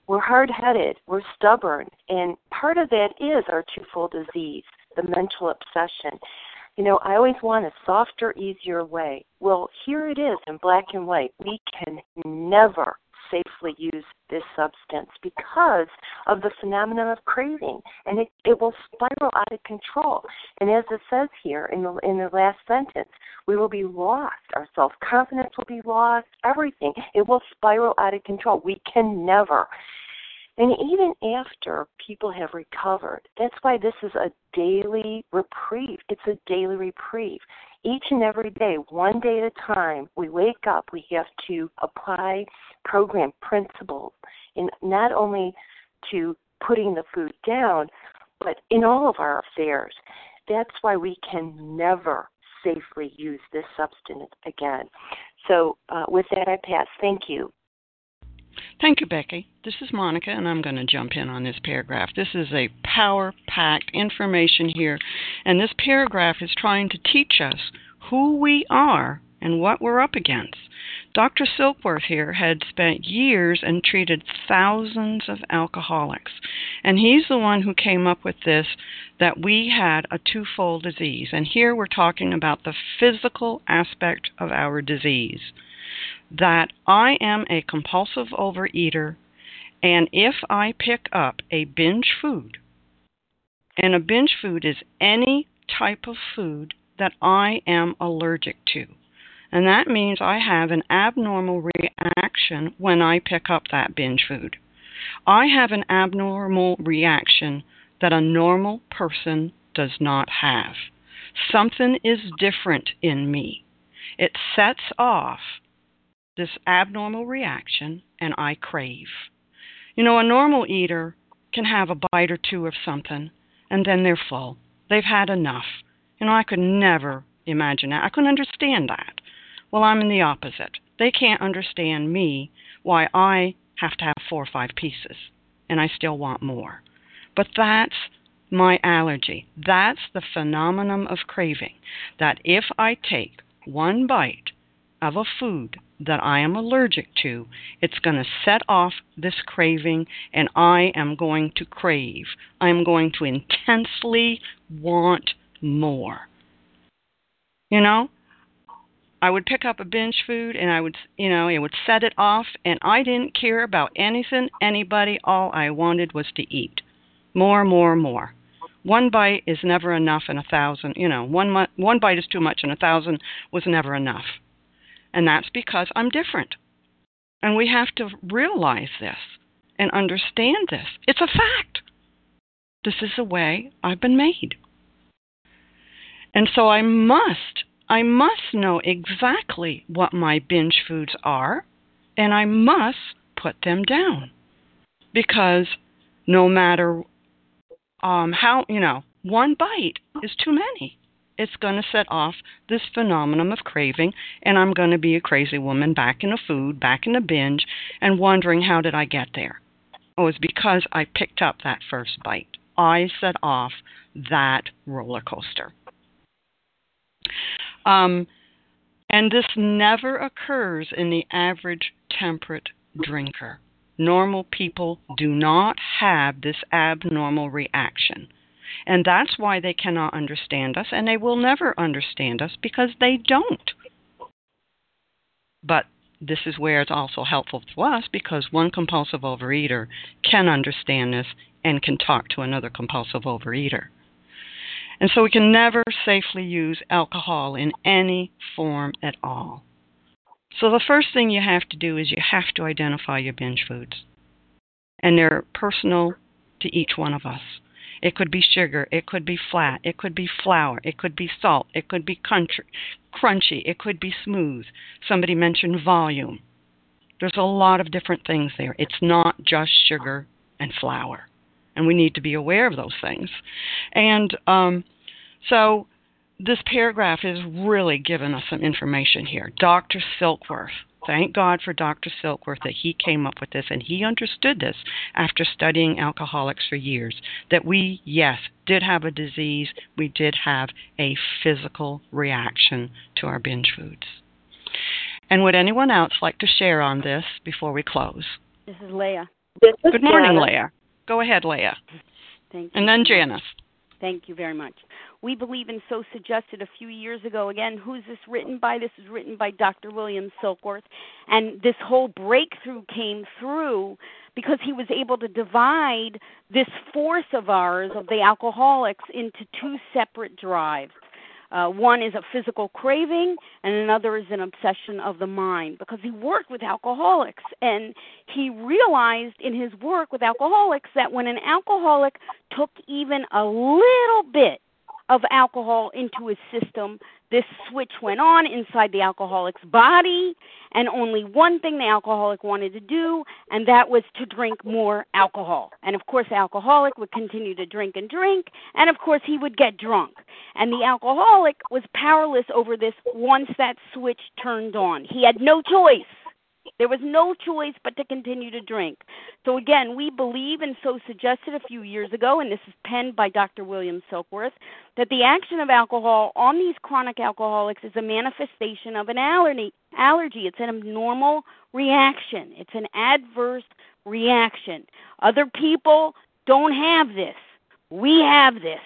we're hard headed, we're stubborn, and part of that is our twofold disease, the mental obsession. You know, I always want a softer, easier way. Well, here it is in black and white. We can never safely use this substance because of the phenomenon of craving, and it, it will spiral out of control. And as it says here in the in the last sentence, we will be lost. Our self confidence will be lost. Everything it will spiral out of control. We can never. And even after people have recovered, that's why this is a daily reprieve. It's a daily reprieve each and every day, one day at a time, we wake up, we have to apply program principles in not only to putting the food down, but in all of our affairs. That's why we can never safely use this substance again. So, uh, with that, I pass. Thank you. Thank you, Becky. This is Monica, and I'm going to jump in on this paragraph. This is a power packed information here, and this paragraph is trying to teach us who we are and what we're up against. Dr. Silkworth here had spent years and treated thousands of alcoholics, and he's the one who came up with this that we had a twofold disease. And here we're talking about the physical aspect of our disease that I am a compulsive overeater, and if I pick up a binge food, and a binge food is any type of food that I am allergic to. And that means I have an abnormal reaction when I pick up that binge food. I have an abnormal reaction that a normal person does not have. Something is different in me. It sets off this abnormal reaction and I crave. You know, a normal eater can have a bite or two of something and then they're full. They've had enough. You know, I could never imagine that. I couldn't understand that. Well, I'm in the opposite. They can't understand me why I have to have four or five pieces and I still want more. But that's my allergy. That's the phenomenon of craving. That if I take one bite of a food that I am allergic to, it's going to set off this craving, and I am going to crave. I am going to intensely want more. You know, I would pick up a binge food and I would, you know, it would set it off, and I didn't care about anything, anybody. All I wanted was to eat more, more, more. One bite is never enough, and a thousand, you know, one one bite is too much, and a thousand was never enough. And that's because I'm different. And we have to realize this and understand this. It's a fact. This is the way I've been made. And so I must, I must know exactly what my binge foods are, and I must put them down. Because no matter um, how, you know, one bite is too many it's going to set off this phenomenon of craving, and I'm going to be a crazy woman back in the food, back in the binge, and wondering how did I get there? It was because I picked up that first bite. I set off that roller coaster. Um, and this never occurs in the average temperate drinker. Normal people do not have this abnormal reaction. And that's why they cannot understand us, and they will never understand us because they don't. But this is where it's also helpful to us because one compulsive overeater can understand this and can talk to another compulsive overeater. And so we can never safely use alcohol in any form at all. So the first thing you have to do is you have to identify your binge foods. And they're personal to each one of us. It could be sugar, it could be flat, it could be flour, it could be salt, it could be country, crunchy, it could be smooth. Somebody mentioned volume. There's a lot of different things there. It's not just sugar and flour. And we need to be aware of those things. And um, so this paragraph is really giving us some information here. Dr. Silkworth, thank God for Dr. Silkworth that he came up with this and he understood this after studying alcoholics for years. That we, yes, did have a disease, we did have a physical reaction to our binge foods. And would anyone else like to share on this before we close? This is Leah. Good morning, Leah. Go ahead, Leah. Thank you. And then Janice. Thank you very much. We Believe in So suggested a few years ago. Again, who's this written by? This is written by Dr. William Silkworth. And this whole breakthrough came through because he was able to divide this force of ours, of the alcoholics, into two separate drives. Uh, one is a physical craving, and another is an obsession of the mind. Because he worked with alcoholics, and he realized in his work with alcoholics that when an alcoholic took even a little bit of alcohol into his system, this switch went on inside the alcoholic's body, and only one thing the alcoholic wanted to do, and that was to drink more alcohol. And of course, the alcoholic would continue to drink and drink, and of course, he would get drunk. And the alcoholic was powerless over this once that switch turned on. He had no choice. There was no choice but to continue to drink. So, again, we believe and so suggested a few years ago, and this is penned by Dr. William Silkworth, that the action of alcohol on these chronic alcoholics is a manifestation of an allergy. allergy. It's an abnormal reaction, it's an adverse reaction. Other people don't have this. We have this.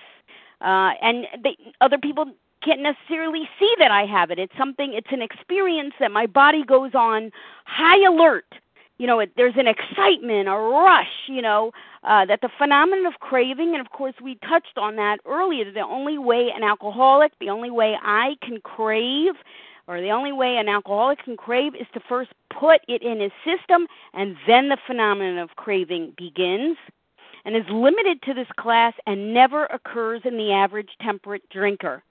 Uh, and they, other people can't necessarily see that I have it. It's something, it's an experience that my body goes on high alert. You know, it, there's an excitement, a rush, you know, uh, that the phenomenon of craving, and of course we touched on that earlier, the only way an alcoholic, the only way I can crave, or the only way an alcoholic can crave is to first put it in his system, and then the phenomenon of craving begins and is limited to this class and never occurs in the average temperate drinker.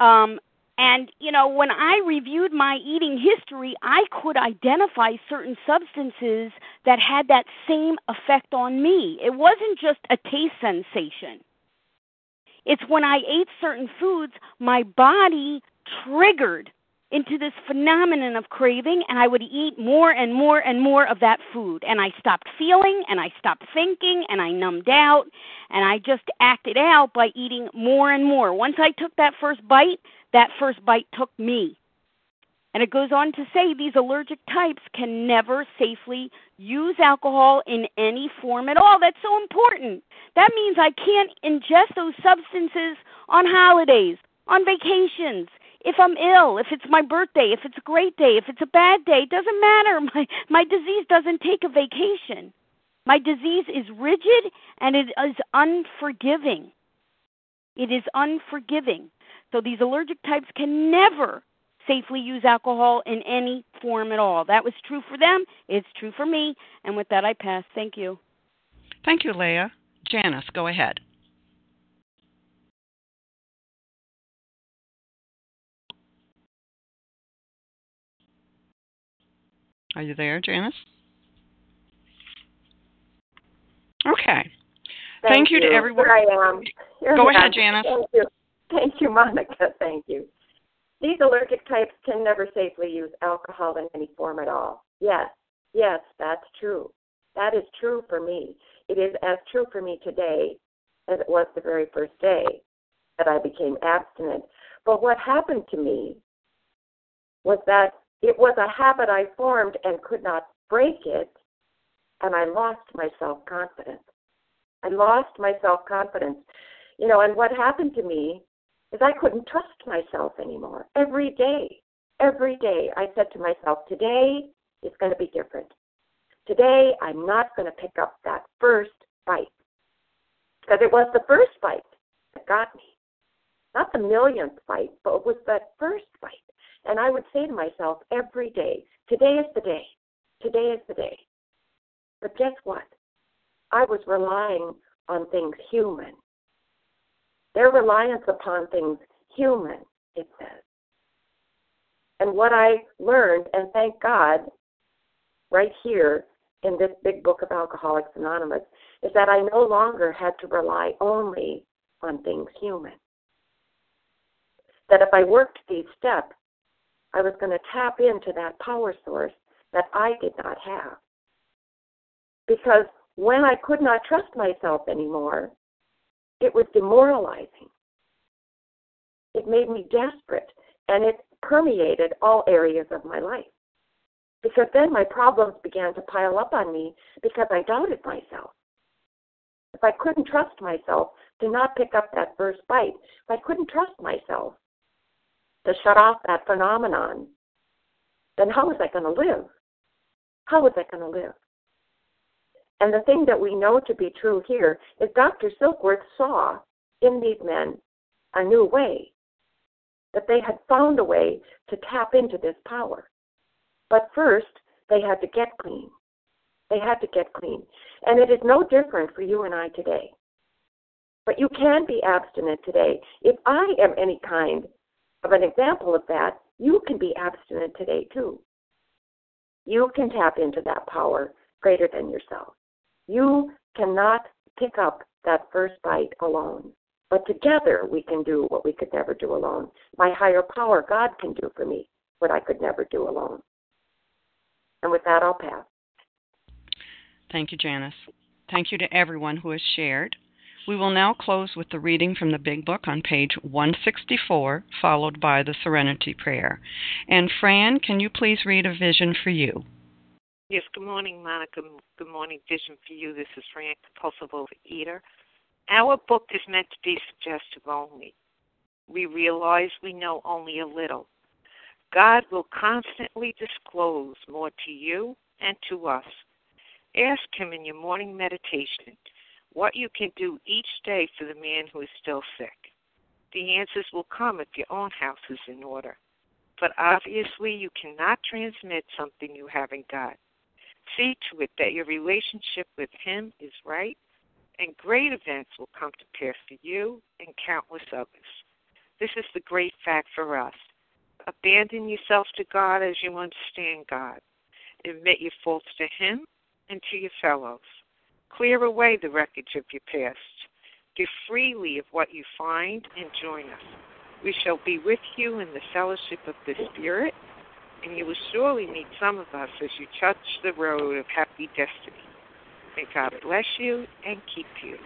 Um, and, you know, when I reviewed my eating history, I could identify certain substances that had that same effect on me. It wasn't just a taste sensation. It's when I ate certain foods, my body triggered into this phenomenon of craving and I would eat more and more and more of that food and I stopped feeling and I stopped thinking and I numbed out and I just acted out by eating more and more. Once I took that first bite, that first bite took me. And it goes on to say these allergic types can never safely use alcohol in any form at all. That's so important. That means I can't ingest those substances on holidays, on vacations, if I'm ill, if it's my birthday, if it's a great day, if it's a bad day, it doesn't matter. My my disease doesn't take a vacation. My disease is rigid and it is unforgiving. It is unforgiving. So these allergic types can never safely use alcohol in any form at all. That was true for them. It's true for me. And with that, I pass. Thank you. Thank you, Leah. Janice, go ahead. Are you there, Janice? Okay. Thank, Thank you, you, to everyone. Here I am. Here Go I ahead, am. Janice. Thank you. Monica. Thank you. These allergic types can never safely use alcohol in any form at all. Yes, yes, that's true. That is true for me. It is as true for me today as it was the very first day that I became abstinent. But what happened to me was that it was a habit I formed and could not break it, and I lost my self confidence. I lost my self confidence. You know, and what happened to me is I couldn't trust myself anymore. Every day, every day, I said to myself, today is going to be different. Today, I'm not going to pick up that first bite. Because it was the first bite that got me. not the millionth bite, but it was that first bite. And I would say to myself every day, today is the day. Today is the day. But guess what? I was relying on things human. Their reliance upon things human, it says. And what I learned, and thank God, right here in this big book of Alcoholics Anonymous, is that I no longer had to rely only on things human. That if I worked these steps, I was going to tap into that power source that I did not have. Because when I could not trust myself anymore, it was demoralizing. It made me desperate, and it permeated all areas of my life. Because then my problems began to pile up on me because I doubted myself. If I couldn't trust myself to not pick up that first bite, if I couldn't trust myself to shut off that phenomenon, then how was I going to live? How was I going to live? And the thing that we know to be true here is Dr. Silkworth saw in these men a new way, that they had found a way to tap into this power. But first, they had to get clean. They had to get clean. And it is no different for you and I today. But you can be abstinent today. If I am any kind of an example of that, you can be abstinent today too. You can tap into that power greater than yourself. You cannot pick up that first bite alone. But together we can do what we could never do alone. My higher power, God, can do for me what I could never do alone. And with that, I'll pass. Thank you, Janice. Thank you to everyone who has shared. We will now close with the reading from the Big Book on page 164, followed by the Serenity Prayer. And Fran, can you please read a vision for you? Yes, good morning, Monica. Good morning, Vision for You. This is Fran, compulsive overeater. Our book is meant to be suggestive only. We realize we know only a little. God will constantly disclose more to you and to us. Ask Him in your morning meditation what you can do each day for the man who is still sick. The answers will come if your own house is in order. But obviously, you cannot transmit something you haven't got. See to it that your relationship with Him is right, and great events will come to pass for you and countless others. This is the great fact for us. Abandon yourself to God as you understand God. Admit your faults to Him and to your fellows. Clear away the wreckage of your past. Give freely of what you find and join us. We shall be with you in the fellowship of the Spirit, and you will surely meet some of us as you touch the road of happy destiny. May God bless you and keep you.